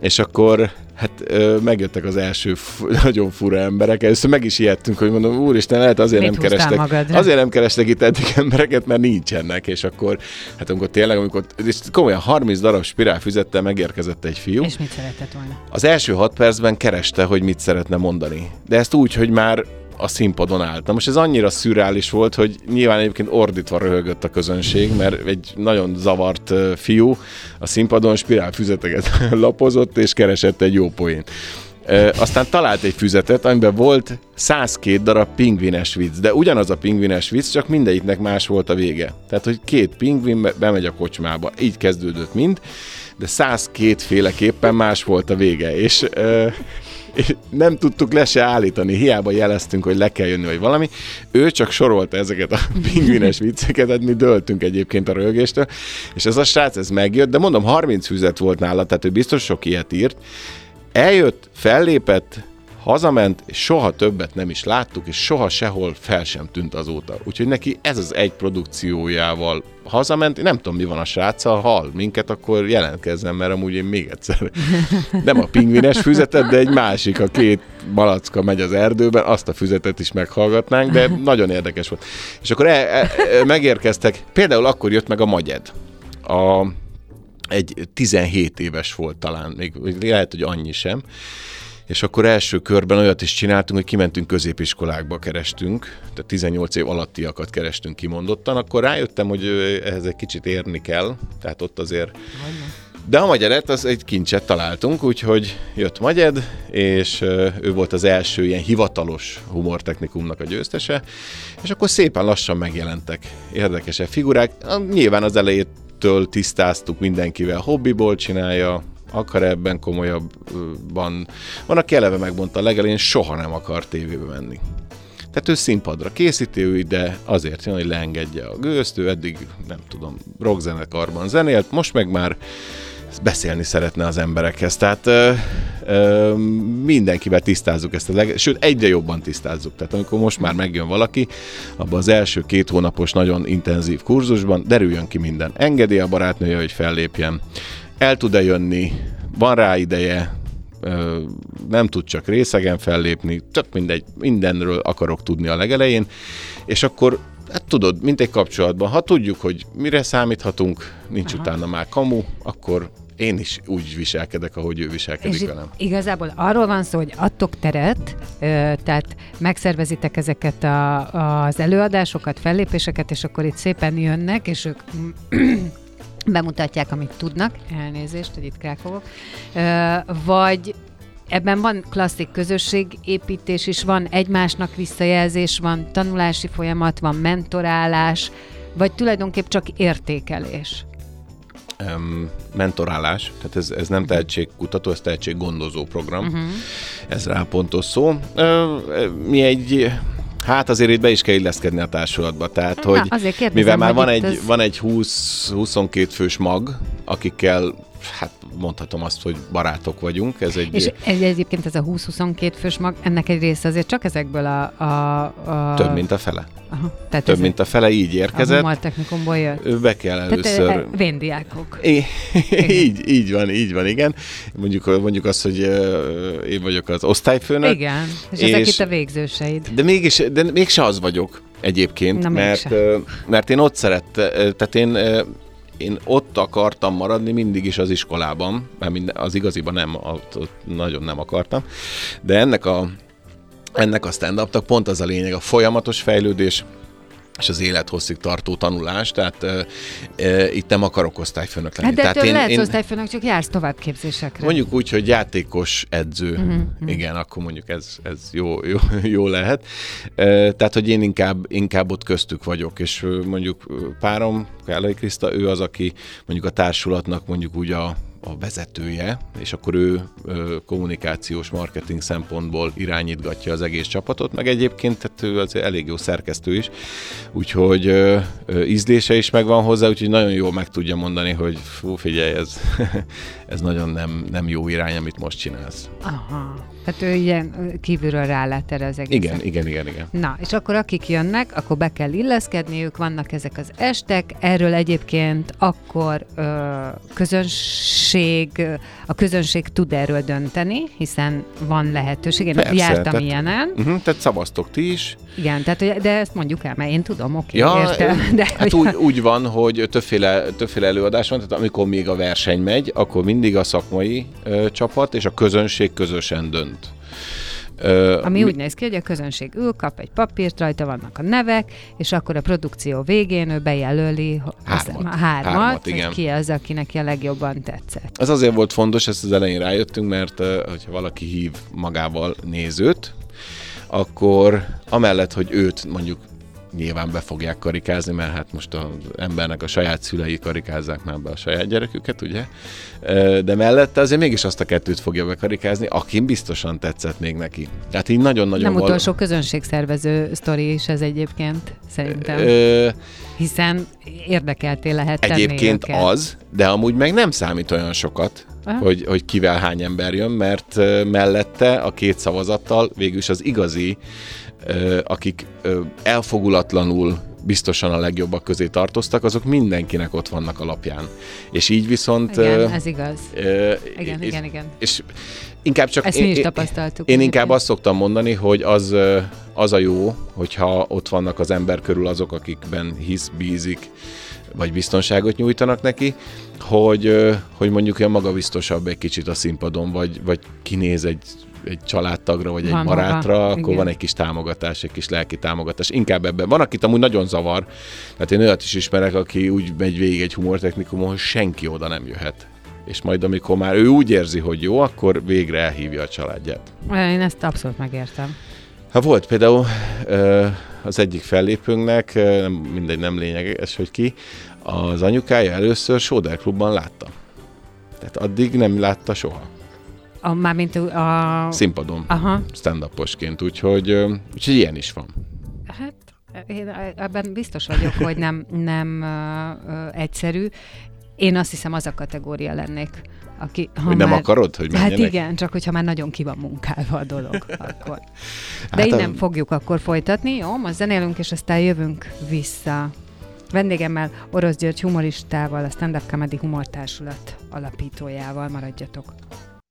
Speaker 3: És akkor hát ö, megjöttek az első f- nagyon fura emberek. Először meg is ijedtünk, hogy mondom, úristen, lehet azért Mit nem kerestek. Magadra? Azért nem kerestek itt eddig embereket, mert nincsenek. És akkor, hát amikor tényleg, amikor és komolyan 30 darab spirálfüzettel megérkezett egy fiú.
Speaker 1: És mit szeretett volna?
Speaker 3: Az első hat percben kereste, hogy mit szeretne mondani. De ezt úgy, hogy már a színpadon állt. Na most ez annyira szürreális volt, hogy nyilván egyébként ordítva röhögött a közönség, mert egy nagyon zavart fiú a színpadon spirálfüzeteket lapozott, és keresett egy jó poént. E, aztán talált egy füzetet, amiben volt 102 darab pingvines vicc, de ugyanaz a pingvines vicc, csak mindegyiknek más volt a vége. Tehát, hogy két pingvin bemegy a kocsmába. Így kezdődött mind, de 102 féleképpen más volt a vége. És e, nem tudtuk le se állítani, hiába jeleztünk, hogy le kell jönni, vagy valami. Ő csak sorolta ezeket a pingvines vicceket, tehát mi döltünk egyébként a rögéstől, és ez a srác, ez megjött, de mondom, 30 füzet volt nála, tehát ő biztos sok ilyet írt. Eljött, fellépett, hazament, és soha többet nem is láttuk, és soha sehol fel sem tűnt azóta. Úgyhogy neki ez az egy produkciójával hazament, én nem tudom, mi van a sráccal, ha hall minket, akkor jelentkezzen, mert amúgy én még egyszer nem a pingvines füzetet, de egy másik, a két malacka megy az erdőben, azt a füzetet is meghallgatnánk, de nagyon érdekes volt. És akkor e, e, e, megérkeztek, például akkor jött meg a Magyed. A, egy 17 éves volt talán, még lehet, hogy annyi sem, és akkor első körben olyat is csináltunk, hogy kimentünk középiskolákba kerestünk, tehát 18 év alattiakat kerestünk kimondottan, akkor rájöttem, hogy ehhez egy kicsit érni kell, tehát ott azért... De a magyaret, az egy kincset találtunk, úgyhogy jött Magyed, és ő volt az első ilyen hivatalos humortechnikumnak a győztese, és akkor szépen lassan megjelentek érdekesebb figurák. Nyilván az elejétől tisztáztuk mindenkivel, hobbiból csinálja, akar ebben komolyabban. Van, aki eleve megmondta a legelején, soha nem akar tévébe menni. Tehát ő színpadra készíti, ő ide azért jön, hogy leengedje a gőzt, ő eddig, nem tudom, rockzenekarban zenélt, most meg már beszélni szeretne az emberekhez. Tehát ö, ö, mindenkivel tisztázzuk ezt a leg... Sőt, egyre jobban tisztázzuk. Tehát amikor most már megjön valaki, abban az első két hónapos nagyon intenzív kurzusban derüljön ki minden. Engedi a barátnője, hogy fellépjen el tud-e jönni, van rá ideje, nem tud csak részegen fellépni, csak mindegy, mindenről akarok tudni a legelején, és akkor hát tudod, mint egy kapcsolatban, ha tudjuk, hogy mire számíthatunk, nincs Aha. utána már kamu, akkor én is úgy viselkedek, ahogy ő viselkedik és velem.
Speaker 1: Igazából arról van szó, hogy adtok teret, tehát megszervezitek ezeket a, az előadásokat, fellépéseket, és akkor itt szépen jönnek, és ők bemutatják, amit tudnak, elnézést, hogy itt krákogok, vagy ebben van klasszik közösségépítés is, van egymásnak visszajelzés, van tanulási folyamat, van mentorálás, vagy tulajdonképp csak értékelés?
Speaker 3: Um, mentorálás, tehát ez, ez nem tehetségkutató, ez tehetséggondozó program. Uh-huh. Ez rá pontos szó. Uh, mi egy Hát azért itt be is kell illeszkedni a társulatba. Tehát,
Speaker 1: Na,
Speaker 3: hogy
Speaker 1: azért kérdezem,
Speaker 3: mivel már van egy,
Speaker 1: ez-
Speaker 3: van egy 20-22 fős mag, akikkel, hát mondhatom azt, hogy barátok vagyunk. Ez egy,
Speaker 1: És egy, egyébként ez a 20-22 fős mag, ennek egy része azért csak ezekből a... a, a
Speaker 3: több, mint a fele.
Speaker 1: Aha, tehát
Speaker 3: Több, mint a fele így
Speaker 1: a
Speaker 3: érkezett.
Speaker 1: humor technikumból jött.
Speaker 3: Be kell
Speaker 1: Tehát
Speaker 3: először...
Speaker 1: e, véndiákok.
Speaker 3: É, így, így van, így van, igen. Mondjuk, mondjuk azt, hogy én vagyok az osztályfőnök.
Speaker 1: Igen, és, ezek
Speaker 3: És-
Speaker 1: itt a végzőseid.
Speaker 3: De mégis, de mégse az vagyok egyébként,
Speaker 1: Na,
Speaker 3: mert,
Speaker 1: mégse.
Speaker 3: mert én ott szerette, tehát én, én ott akartam maradni mindig is az iskolában, mert az igaziban nem, ott, ott nagyon nem akartam, de ennek a, ennek a stand pont az a lényeg, a folyamatos fejlődés, és az élethosszig tartó tanulás, tehát uh, uh, itt nem akarok osztályfőnök lenni.
Speaker 1: Hát de
Speaker 3: tehát
Speaker 1: ettől lehetsz én... osztályfőnök, csak jársz továbbképzésekre.
Speaker 3: Mondjuk úgy, hogy játékos edző.
Speaker 1: Mhm,
Speaker 3: Uh-huh, Igen, akkor mondjuk ez, ez jó, jó, jó lehet. Uh, Tehát, hogy én inkább, inkább ott köztük vagyok, és mondjuk párom, Kállai Kriszta, ő az, aki mondjuk a társulatnak mondjuk úgy a, a vezetője, és akkor ő ö, kommunikációs, marketing szempontból irányítgatja az egész csapatot, meg egyébként tehát ő az elég jó szerkesztő is, úgyhogy ö, ö, ízlése is megvan hozzá, úgyhogy nagyon jól meg tudja mondani, hogy fú, figyelj, ez, ez nagyon nem, nem jó irány, amit most csinálsz.
Speaker 1: Aha. Tehát ő ilyen kívülről rálát erre az egészet.
Speaker 3: Igen, igen, igen, igen.
Speaker 1: Na, és akkor akik jönnek, akkor be kell illeszkedniük, vannak ezek az estek, erről egyébként akkor ö, közönség, a közönség tud erről dönteni, hiszen van lehetőség. Én
Speaker 3: Persze,
Speaker 1: jártam
Speaker 3: tehát-
Speaker 1: ilyenen,
Speaker 3: Uh-huh, tehát szavaztok ti is.
Speaker 1: igen, tehát, de ezt mondjuk el, mert én tudom, oké,
Speaker 3: Ja,
Speaker 1: értem. De,
Speaker 3: hát úgy, úgy van, hogy többféle, többféle előadás van, tehát amikor még a verseny megy, akkor mindig a szakmai ö, csapat és a közönség közösen dönt. Ö,
Speaker 1: Ami
Speaker 3: mi-
Speaker 1: úgy néz ki, hogy a közönség ül, kap egy papírt, rajta vannak a nevek, és akkor a produkció végén ő bejelöli
Speaker 3: Hármat.
Speaker 1: a hármat,
Speaker 3: Hármat, igen.
Speaker 1: ki az, aki neki a legjobban tetszett.
Speaker 3: Ez azért volt fontos, ezt az elején rájöttünk, mert hogyha valaki hív magával nézőt, akkor amellett, hogy őt mondjuk nyilván be fogják karikázni, mert hát most az embernek a saját szülei karikázzák már be a saját gyereküket, ugye? De mellette azért mégis azt a kettőt fogja bekarikázni, akin biztosan tetszett még neki. Tehát így nagyon-nagyon...
Speaker 1: Nem
Speaker 3: val-
Speaker 1: utolsó közönségszervező sztori is ez egyébként, szerintem.
Speaker 3: Ö,
Speaker 1: Hiszen érdekelté lehet tenni
Speaker 3: Egyébként
Speaker 1: őket.
Speaker 3: az, de amúgy meg nem számít olyan sokat,
Speaker 1: Aha.
Speaker 3: hogy, hogy kivel hány ember jön, mert mellette a két szavazattal végülis az igazi, akik elfogulatlanul biztosan a legjobbak közé tartoztak, azok mindenkinek ott vannak a lapján. És így viszont...
Speaker 1: Igen, ez igaz.
Speaker 3: ö,
Speaker 1: Igen,
Speaker 3: és,
Speaker 1: igen, igen.
Speaker 3: És inkább csak...
Speaker 1: Ezt mi is tapasztaltuk.
Speaker 3: Én inkább azt szoktam mondani, hogy az, az a jó, hogyha ott vannak az ember körül azok, akikben hisz, bízik, vagy biztonságot nyújtanak neki, hogy, hogy mondjuk olyan magabiztosabb egy kicsit a színpadon, vagy, vagy kinéz egy, egy családtagra, vagy
Speaker 1: Van
Speaker 3: egy barátra,
Speaker 1: hova,
Speaker 3: akkor
Speaker 1: igen.
Speaker 3: van egy kis támogatás, egy kis lelki támogatás. Inkább ebben. Van, akit amúgy nagyon zavar. Tehát én olyat is ismerek, aki úgy megy végig egy humortechnikumon, hogy senki oda nem jöhet. És majd amikor már ő úgy érzi, hogy jó, akkor végre elhívja a családját.
Speaker 1: Én ezt abszolút megértem.
Speaker 3: Ha volt például az egyik fellépőnknek, nem, mindegy, nem lényeges, hogy ki, az anyukája először Sóder klubban látta. Tehát addig nem látta soha.
Speaker 1: A, mármint a...
Speaker 3: Színpadon,
Speaker 1: Aha,
Speaker 3: stand-uposként, úgyhogy, úgyhogy ilyen is van.
Speaker 1: hát én ebben biztos vagyok, hogy nem, nem ö, egyszerű. Én azt hiszem, az a kategória lennék, aki... Ha
Speaker 3: Hogy nem
Speaker 1: már,
Speaker 3: akarod, hogy
Speaker 1: Hát
Speaker 3: menjenek?
Speaker 1: igen, csak hogyha már nagyon ki van munkálva a dolog, akkor. De
Speaker 3: Hát
Speaker 1: innen
Speaker 3: a-
Speaker 1: fogjuk akkor folytatni, jó? Most zenélünk, és aztán jövünk vissza. Vendégemmel Orosz György humoristával, a Stand Up Comedy Humortársulat alapítójával maradjatok.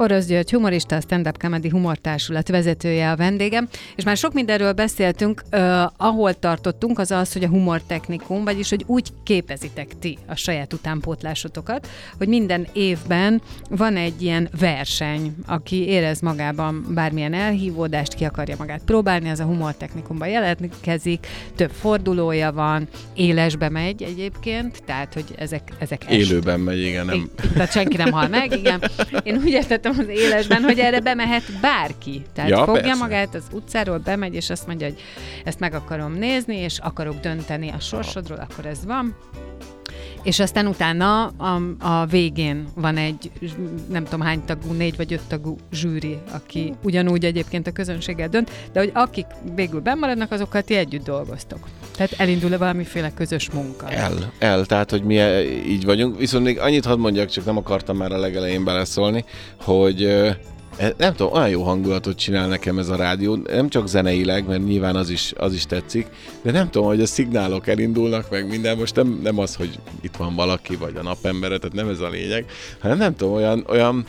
Speaker 1: Orosz György humorista, a Stand Up Comedy Humortársulat vezetője a vendégem, és már sok mindenről beszéltünk, uh, ahol tartottunk, az az, hogy a humortechnikum, vagyis hogy úgy képezitek ti a saját utánpótlásotokat, hogy minden évben van egy ilyen verseny, aki érez magában bármilyen elhívódást, ki akarja magát próbálni, az a humortechnikumban jelentkezik, több fordulója van, élesbe megy egyébként, tehát hogy ezek, ezek est-
Speaker 3: Élőben megy, igen, nem.
Speaker 1: Tehát senki nem hal meg, igen. Én úgy értettem, hallottam az élesben, hogy erre bemehet bárki. Tehát
Speaker 3: Ja,
Speaker 1: ja, fogja
Speaker 3: persze.
Speaker 1: magát az utcáról, bemegy, és azt mondja, hogy ezt meg akarom nézni, és akarok dönteni a sorsodról, akkor ez van. És aztán utána a, a végén van egy, nem tudom hány tagú, négy vagy öt tagú zsűri, aki ugyanúgy egyébként a közönséggel dönt, de hogy akik végül bemaradnak, azokkal ti együtt dolgoztok. Tehát elindul-e valamiféle közös munka?
Speaker 3: El, el, tehát, hogy mi e- így vagyunk. Viszont még annyit hadd mondjak, csak nem akartam már a legelején beleszólni, hogy e- nem tudom, olyan jó hangulatot csinál nekem ez a rádió, nem csak zeneileg, mert nyilván az is, az is tetszik, de nem tudom, hogy a szignálok elindulnak, meg minden, most nem, nem az, hogy itt van valaki, vagy a napembere, tehát nem ez a lényeg, hanem nem tudom, olyan, olyan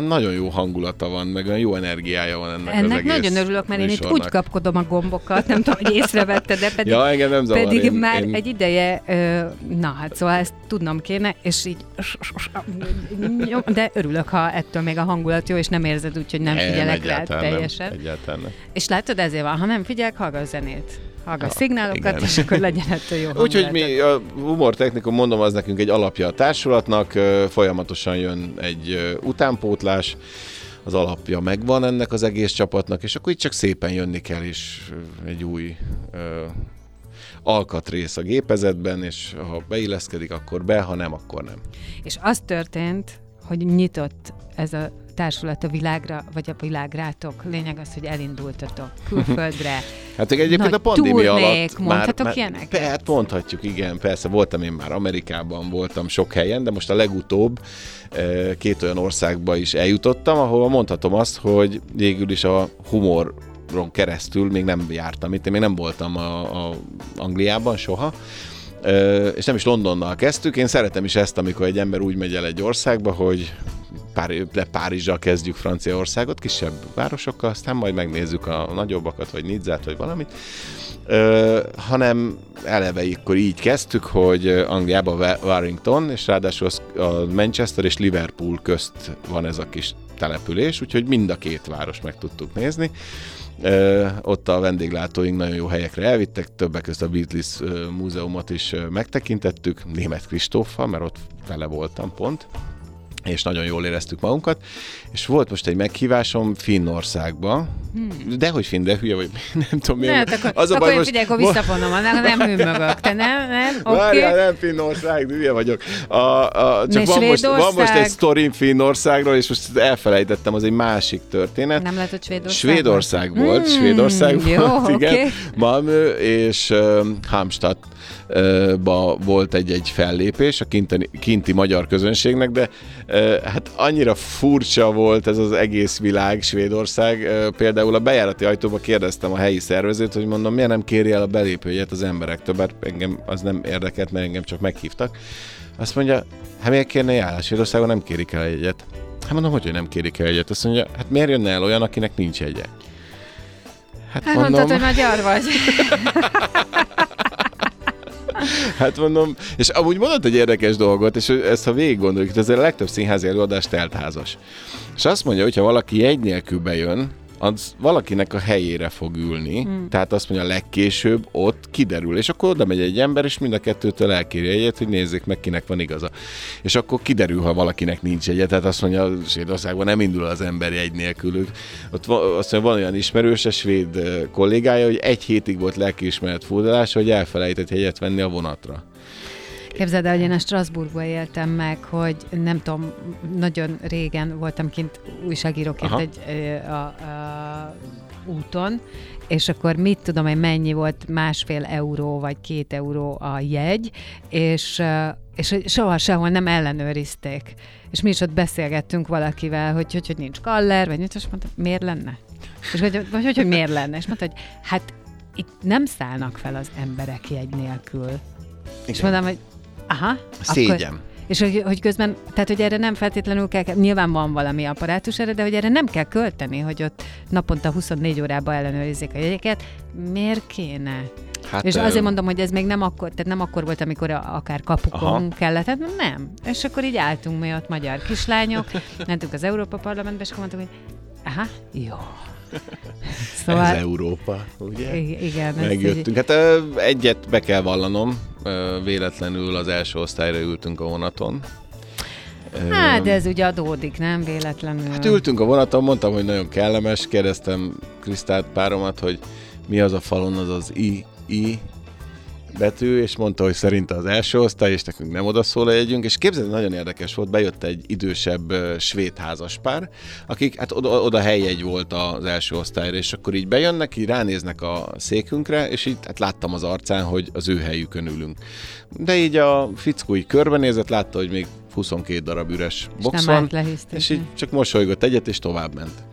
Speaker 3: nagyon jó hangulata van, meg olyan jó energiája van ennek, az
Speaker 1: Ennek
Speaker 3: egész
Speaker 1: nagyon örülök, mert én itt úgy
Speaker 3: műsornak.
Speaker 1: kapkodom a gombokat, nem tudom, hogy észrevetted, de pedig,
Speaker 3: Ja, engem nem zavar.
Speaker 1: pedig
Speaker 3: én,
Speaker 1: már
Speaker 3: én...
Speaker 1: egy ideje, na hát szóval ezt tudnom kéne, és így, de örülök, ha ettől még a hangulat jó, és nem érzed úgy, hogy nem figyelek rá
Speaker 3: egyáltalán nem,
Speaker 1: teljesen.
Speaker 3: Egyáltalán nem.
Speaker 1: És látod, ezért van, ha nem figyelek, hallgass zenét. Hallgass szignálokat,
Speaker 3: igen.
Speaker 1: és akkor legyen ettől jó.
Speaker 3: Úgyhogy mi a humortechnikum, mondom, az nekünk egy alapja a társulatnak, folyamatosan jön egy utánpótlás, az alapja megvan ennek az egész csapatnak, és akkor itt csak szépen jönni kell, és egy új ö, alkatrész a gépezetben, és ha beilleszkedik, akkor be, ha nem, akkor nem.
Speaker 1: És az történt, hogy nyitott ez a társulat a világra, vagy a világ rátok. Lényeg az, hogy elindultatok külföldre.
Speaker 3: Hát egyébként
Speaker 1: Nagy
Speaker 3: a pandémia
Speaker 1: turnék,
Speaker 3: alatt
Speaker 1: mondhatok
Speaker 3: már,
Speaker 1: ilyeneket?
Speaker 3: Pe, hát mondhatjuk, igen, persze, voltam én már Amerikában, voltam sok helyen, de most a legutóbb eh, két olyan országba is eljutottam, ahol mondhatom azt, hogy végül is a humoron keresztül még nem jártam itt, én még nem voltam a, a Angliában soha, Ö, és nem is Londonnal kezdtük. Én szeretem is ezt, amikor egy ember úgy megy el egy országba, hogy pár, le Párizsal kezdjük Franciaországot, kisebb városokkal, aztán majd megnézzük a nagyobbakat, vagy Nidzát, vagy valamit. Ö, hanem eleve akkor így kezdtük, hogy Angliában Wa- Warrington, és ráadásul a Manchester és Liverpool közt van ez a kis település, úgyhogy mind a két város meg tudtuk nézni. Ö, ott a vendéglátóink nagyon jó helyekre elvittek, többek között a Beatles múzeumot is megtekintettük, német Kristóffal, mert ott vele voltam pont és nagyon jól éreztük magunkat, és volt most egy meghívásom Finnországba, hmm. de hogy finn, de hülye vagy, nem tudom
Speaker 1: Ne,
Speaker 3: miért.
Speaker 1: hát akkor, az akkor én figyelj, akkor visszafonom, nem, nem hűmögök. Te nem, nem? Oké.
Speaker 3: Várjál, nem Finnország, hülye vagyok. A, a, csak
Speaker 1: Ne,
Speaker 3: van most, van most egy sztori Finnországról, és most elfelejtettem, az egy másik történet.
Speaker 1: Nem lehet, hogy Svédország?
Speaker 3: Svédország volt,
Speaker 1: Hmm,
Speaker 3: Svédország
Speaker 1: jó,
Speaker 3: volt, igen. Malmö és uh, Halmstad uh, volt egy-egy fellépés a kinti, kinti magyar közönségnek, de hát annyira furcsa volt ez az egész világ, Svédország. Például a bejárati ajtóba kérdeztem a helyi szervezőt, hogy mondom, miért nem kéri el a belépőjét az emberektől, bár engem az nem érdekelt, mert engem csak meghívtak. Azt mondja, hát miért kérne el? Svédországon nem kérik el egyet. Hát mondom, hogy, hogy nem kérik el egyet. Azt mondja, hát miért jönne el olyan, akinek nincs egye? Hát,
Speaker 1: Hát mondtad, hogy magyar vagy.
Speaker 3: Hát mondom, és amúgy mondott egy érdekes dolgot, és ezt ha végig gondoljuk, ez a legtöbb színházi előadás teltházas. És azt mondja, hogy ha valaki jegy nélkül bejön, az valakinek a helyére fog ülni, hmm. tehát azt mondja, legkésőbb ott kiderül, és akkor oda megy egy ember, és mind a kettőtől elkéri egyet, hogy nézzék meg, kinek van igaza. És akkor kiderül, ha valakinek nincs egye, tehát azt mondja, Svédországban nem indul az ember egy nélkül. Ők- Ott van, azt mondja, van olyan ismerős, a svéd kollégája, hogy egy hétig volt lelkiismeret furdalása, hogy elfelejtett jegyet venni a vonatra.
Speaker 1: Képzeld el, hogy én a Strasbourgba éltem meg, hogy nem tudom, nagyon régen voltam kint újságíróként
Speaker 3: Aha.
Speaker 1: egy ö, a, a, úton, és akkor mit tudom én, mennyi volt másfél euró vagy két euró a jegy, és, és hogy soha sehol nem ellenőrizték. És mi is ott beszélgettünk valakivel, hogy hogy, hogy nincs kaller, vagy nincs, és mondta, miért lenne? És hogy, vagy hogy, hogy miért lenne? És mondta, hogy hát itt nem szállnak fel az emberek jegy nélkül. És mondom, hogy aha.
Speaker 3: Szégyen.
Speaker 1: És hogy, hogy közben, tehát hogy erre nem feltétlenül kell, nyilván van valami apparátus erre, de hogy erre nem kell költeni, hogy ott naponta 24 órában ellenőrizzék a jegyeket. Miért kéne?
Speaker 3: Hát,
Speaker 1: És azért mondom, hogy ez még nem akkor, tehát nem akkor volt, amikor akár kapukon
Speaker 3: Aha.
Speaker 1: kellett, hát nem. És akkor így álltunk mi ott magyar kislányok, mentünk az Európa Parlamentbe, és akkor mondtuk, hogy aha, jó.
Speaker 3: Szóval... Ez Európa, ugye?
Speaker 1: i- igen. ez így-
Speaker 3: Megjöttünk. Hát egyet be kell vallanom, véletlenül az első osztályra ültünk a vonaton.
Speaker 1: Hát, de ez ugye adódik, nem véletlenül.
Speaker 3: Hát ültünk a vonaton, mondtam, hogy nagyon kellemes, kérdeztem Krisztát páromat, hogy mi az a falon, az az I, I betű, és mondta, hogy szerinte az első osztály, és nekünk nem oda szól a jegyünk, és képzeld, nagyon érdekes volt, bejött egy idősebb svéd házaspár, akik, hát oda, oda helyjegy volt az első osztályra, és akkor így bejönnek, így ránéznek a székünkre, és így hát láttam az arcán, hogy az ő helyükön ülünk. De így a fickó így körbenézett, látta, hogy még 22 darab üres box van, és így csak mosolygott egyet, és tovább ment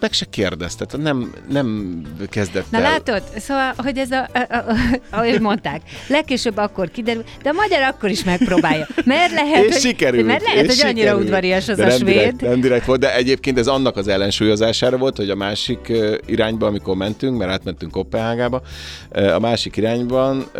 Speaker 3: meg se kérdezte, tehát nem, nem kezdett
Speaker 1: Na
Speaker 3: el.
Speaker 1: látod, szóval, hogy ez a, a, a, ahogy mondták, legkésőbb akkor kiderül, de a magyar akkor is megpróbálja. Mert lehet,
Speaker 3: és
Speaker 1: hogy,
Speaker 3: sikerült,
Speaker 1: mert lehet,
Speaker 3: és
Speaker 1: hogy annyira
Speaker 3: sikerült.
Speaker 1: udvarias az
Speaker 3: de
Speaker 1: a
Speaker 3: nem
Speaker 1: svéd.
Speaker 3: Direkt, nem direkt volt, de egyébként ez annak az ellensúlyozására volt, hogy a másik irányba, amikor mentünk, mert átmentünk Kopenhágába, a másik irányban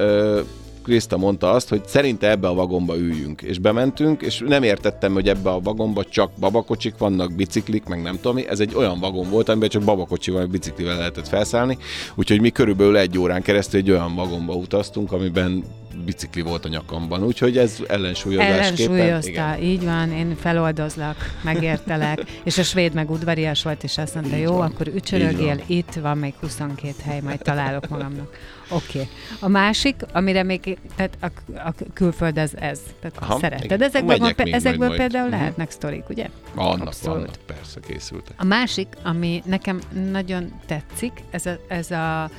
Speaker 3: Krista mondta azt, hogy szerinte ebbe a vagomba üljünk. És bementünk, és nem értettem, hogy ebbe a vagomba csak babakocsik vannak, biciklik, meg nem tudom mi. Ez egy olyan vagon volt, amiben csak babakocsival, biciklivel lehetett felszállni. Úgyhogy mi körülbelül egy órán keresztül egy olyan vagomba utaztunk, amiben bicikli volt a nyakamban. Úgyhogy ez ellensúlyozásképpen.
Speaker 1: Ellensúlyozta, így van, én feloldozlak, megértelek, és a svéd meg udvarias volt, és azt mondta,
Speaker 3: Így
Speaker 1: jó,
Speaker 3: van,
Speaker 1: akkor ücsörögél,
Speaker 3: van.
Speaker 1: itt van még 22 hely, majd találok magamnak. Oké. Okay. A másik, amire még, tehát a, a külföld ez, ez. Tehát
Speaker 3: Aha,
Speaker 1: szereted.
Speaker 3: igen.
Speaker 1: Ezekből, van,
Speaker 3: még
Speaker 1: ezekből
Speaker 3: majd, majd.
Speaker 1: például
Speaker 3: Mhm.
Speaker 1: lehetnek sztorik, ugye? Abszolút.
Speaker 3: vannak, persze készültek.
Speaker 1: A másik, ami nekem nagyon tetszik, ez a, ez a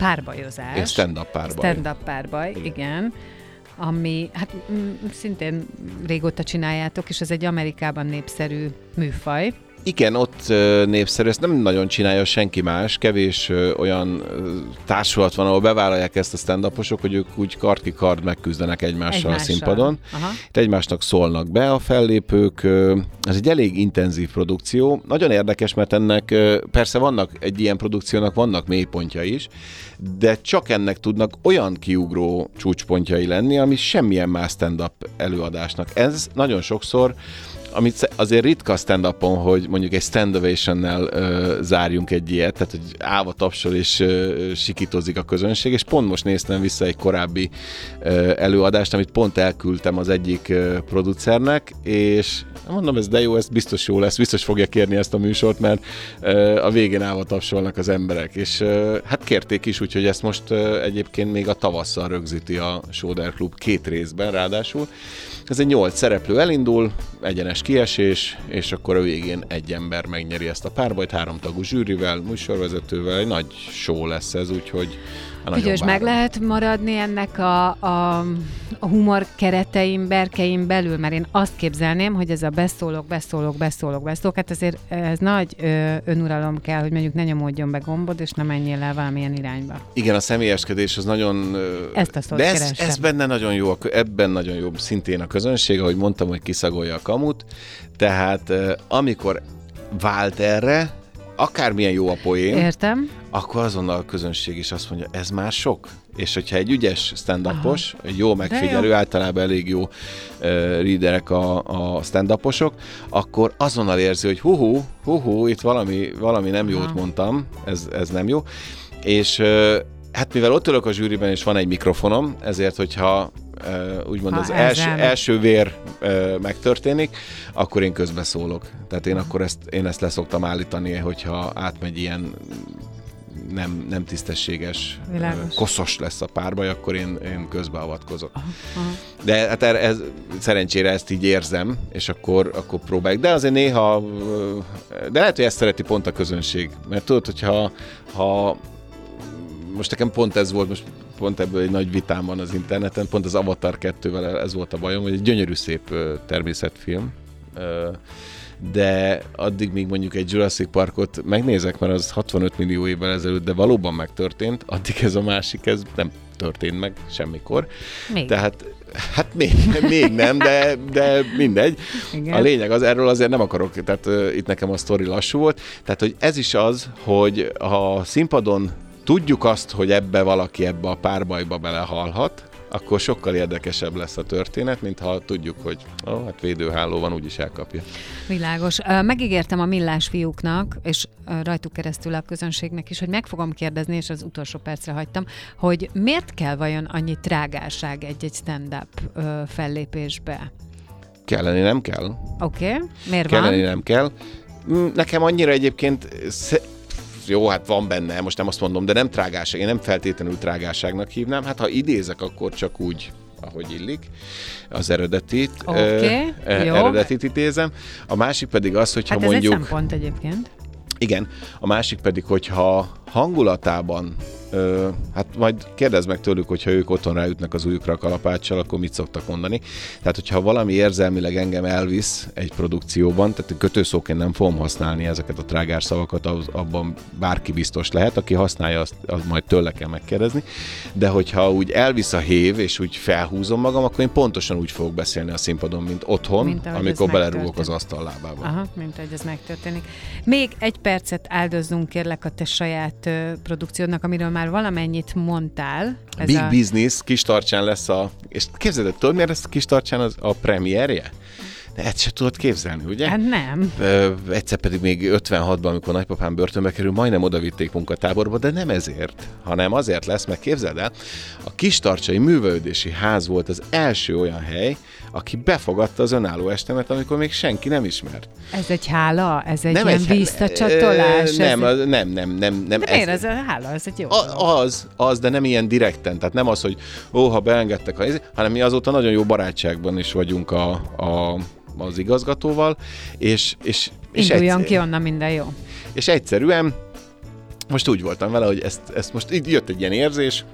Speaker 1: párbajozás.
Speaker 3: Ez stand-up párbaj.
Speaker 1: Stand-up párbaj, igen.
Speaker 3: Igen.
Speaker 1: igen ami hát mm, szintén régóta csináljátok, és ez egy Amerikában népszerű műfaj.
Speaker 3: Igen, ott népszerű, ezt nem nagyon csinálja senki más, kevés olyan társulat van, ahol bevállalják ezt a stand hogy ők úgy kard ki kard megküzdenek egymással, egymással. a színpadon.
Speaker 1: Aha.
Speaker 3: Itt egymásnak szólnak be a fellépők, ez egy elég intenzív produkció. Nagyon érdekes, mert ennek persze vannak, egy ilyen produkciónak vannak mélypontja is, de csak ennek tudnak olyan kiugró csúcspontjai lenni, ami semmilyen más stand-up előadásnak. Ez nagyon sokszor amit azért ritka stand hogy mondjuk egy stand ovation-nel zárjunk egy ilyet, tehát hogy állva tapsol és ö, sikítozik a közönség, és pont most néztem vissza egy korábbi ö, előadást, amit pont elküldtem az egyik ö, producernek, és mondom, ez de jó, ez biztos jó lesz, biztos fogja kérni ezt a műsort, mert ö, a végén állva tapsolnak az emberek, és ö, hát kérték is, úgyhogy ezt most egyébként még a tavasszal rögzíti a Soder Club két részben ráadásul. Ez egy nyolc szereplő elindul, egyenes kiesés, és akkor a végén egy ember megnyeri ezt a párbajt, háromtagú zsűrivel, műsorvezetővel, egy nagy show lesz ez, úgyhogy
Speaker 1: Figyelj, meg lehet maradni ennek a, a, a humor keretein, berkein belül, mert én azt képzelném, hogy ez a beszólok, beszólok, beszólok, beszólok, hát azért ez nagy ö, önuralom kell, hogy mondjuk ne nyomódjon be gombod, és ne menjél el valamilyen irányba.
Speaker 3: Igen, a személyeskedés az nagyon... ö,
Speaker 1: Ezt a szót
Speaker 3: De ez, ez benne nagyon jó, ebben nagyon jó szintén a közönség, ahogy mondtam, hogy kiszagolja a kamut. Tehát ö, amikor vált erre, akármilyen jó a poén,
Speaker 1: Értem?
Speaker 3: Akkor azonnal a közönség is azt mondja, ez már sok. És hogyha egy ügyes stand egy jó megfigyelő,
Speaker 1: jó.
Speaker 3: általában elég jó uh, readerek a, a stand akkor azonnal érzi, hogy hú, hú, hú, itt valami, valami nem jót
Speaker 1: Aha.
Speaker 3: mondtam, ez, ez nem jó. És uh, hát mivel ott ülök a zsűriben, és van egy mikrofonom, ezért, hogyha uh, úgymond
Speaker 1: Ha
Speaker 3: az
Speaker 1: elmegy.
Speaker 3: első vér uh, megtörténik, akkor én közbeszólok. Tehát én akkor ezt, én ezt leszoktam állítani, hogyha átmegy ilyen nem, nem tisztességes,
Speaker 1: Világos.
Speaker 3: koszos lesz a párbaj, akkor én, én közbeavatkozok.
Speaker 1: Aha.
Speaker 3: De hát erre- ez, szerencsére ezt így érzem, és akkor, akkor próbáljuk. De azért néha, de lehet, hogy ezt szereti pont a közönség. Mert tudod, hogyha ha most nekem pont ez volt, most pont ebből egy nagy vitám van az interneten, pont az Avatar 2-vel ez volt a bajom, hogy egy gyönyörű szép természetfilm, de addig még mondjuk egy Jurassic Parkot megnézek, mert az 65 millió évvel ezelőtt, de valóban megtörtént, addig ez a másik, ez nem történt meg semmikor.
Speaker 1: Még.
Speaker 3: Tehát, hát még, még nem, de, de mindegy.
Speaker 1: Igen.
Speaker 3: A lényeg az, erről azért nem akarok, tehát uh, itt nekem a sztori lassú volt. Tehát, hogy ez is az, hogy ha színpadon tudjuk azt, hogy ebbe valaki ebbe a párbajba belehalhat, akkor sokkal érdekesebb lesz a történet, mint ha tudjuk, hogy ó, hát védőháló van, úgyis elkapja.
Speaker 1: Világos. Megígértem a millás fiúknak, és rajtuk keresztül a közönségnek is, hogy meg fogom kérdezni, és az utolsó percre hagytam, hogy miért kell vajon annyi trágárság egy-egy stand-up fellépésbe?
Speaker 3: Kelleni nem kell.
Speaker 1: Oké, okay. miért
Speaker 3: Kelleni
Speaker 1: van?
Speaker 3: nem kell. Mm, Nekem annyira egyébként jó, hát van benne, most nem azt mondom, de nem trágásság, én nem feltétlenül trágásságnak hívnám. Hát ha idézek, akkor csak úgy, ahogy illik, az eredetit.
Speaker 1: Oké,
Speaker 3: ö, ö,
Speaker 1: jó.
Speaker 3: Eredetit idézem. A másik pedig az, hogyha
Speaker 1: Hát ez
Speaker 3: mondjuk...
Speaker 1: egy szempont egyébként.
Speaker 3: Igen, a másik pedig, hogyha hangulatában, ö, hát majd kérdezd meg tőlük, hogyha ők otthon ráütnek az ujjukra a kalapáccsal, akkor mit szoktak mondani. Tehát, hogyha valami érzelmileg engem elvisz egy produkcióban, tehát kötőszóként nem fogom használni ezeket a trágár szavakat, az, abban bárki biztos lehet, aki használja, azt, azt majd tőle kell megkérdezni, de hogyha úgy elvisz a hév, és úgy felhúzom magam, akkor én pontosan úgy fogok beszélni a színpadon, mint otthon,
Speaker 1: Mint ahogy
Speaker 3: amikor belerúgok az asztal lábába.
Speaker 1: Aha, mint hogy ez megtörténik. Még egy percet áldozzunk kérlek a te saját ö, produkciódnak, amiről már valamennyit mondtál. Ez
Speaker 3: Big
Speaker 1: a...
Speaker 3: Business kis tartsán lesz a... És képzeld, el, tudod, miért lesz kis tartsán az, a premierje? De ezt se tudod képzelni, ugye?
Speaker 1: Hát nem.
Speaker 3: Ö, egyszer pedig még 56-ban, amikor nagypapám börtönbe kerül, majdnem odavitték munkatáborba, de nem ezért, hanem azért lesz, mert képzeld el, a Kistarcsai Művelődési Ház volt az első olyan hely, aki befogadta az önálló estemet, amikor még senki nem ismert.
Speaker 1: Ez egy hála? Ez egy
Speaker 3: nem
Speaker 1: ilyen
Speaker 3: egy-
Speaker 1: visszacsatolás?
Speaker 3: Nem,
Speaker 1: ez...
Speaker 3: nem, nem, nem, nem.
Speaker 1: De miért ez a hála? Ez egy jó.
Speaker 3: A, az, az, de nem ilyen direkten, tehát nem az, hogy ó, ha beengedtek, ha, ez- hanem mi azóta nagyon jó barátságban is vagyunk a, a, az igazgatóval, és, és, és,
Speaker 1: Induljon
Speaker 3: egyszer-
Speaker 1: ki onnan minden jó.
Speaker 3: és egyszerűen most úgy voltam vele, hogy ezt, ezt most így jött egy ilyen érzés,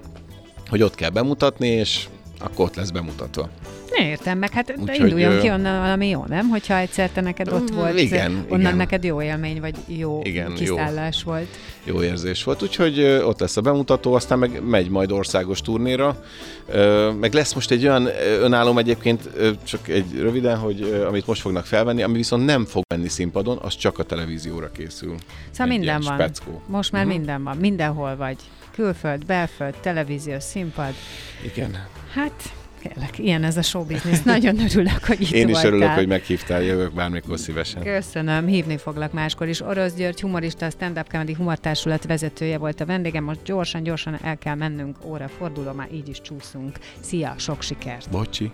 Speaker 3: hogy ott kell bemutatni, és akkor ott lesz bemutatva.
Speaker 1: Ne értem meg, hát
Speaker 3: Úgyhogy,
Speaker 1: induljon
Speaker 3: ö,
Speaker 1: ki onnan valami jó, nem? Hogyha egyszer te neked ott
Speaker 3: Mm,
Speaker 1: volt,
Speaker 3: igen,
Speaker 1: onnan
Speaker 3: igen.
Speaker 1: neked jó élmény, vagy jó
Speaker 3: Igen, jó.
Speaker 1: kiszállás volt.
Speaker 3: Jó érzés volt, úgyhogy ott lesz a bemutató, aztán meg megy majd országos turnéra. Meg lesz most egy olyan ö, önállóm egyébként, csak egy röviden, hogy amit most fognak felvenni, ami viszont nem fog menni színpadon, az csak a televízióra készül.
Speaker 1: Szóval
Speaker 3: Egy
Speaker 1: minden van.
Speaker 3: speckó.
Speaker 1: Most már
Speaker 3: Mhm.
Speaker 1: minden van. Mindenhol vagy. Külföld, belföld, televízió, színpad.
Speaker 3: Igen.
Speaker 1: Hát, kérlek, ilyen ez a show business. Nagyon örülök, hogy itt
Speaker 3: Én is
Speaker 1: voltál.
Speaker 3: örülök, hogy meghívtál, jövök bármikor szívesen.
Speaker 1: Köszönöm, hívni foglak máskor is. Orosz György, humorista, a Stand Up Comedy Humortársulat vezetője volt a vendégem. Most gyorsan, gyorsan el kell mennünk, óra forduló, már így is csúszunk. Szia, sok sikert!
Speaker 3: Bocsi.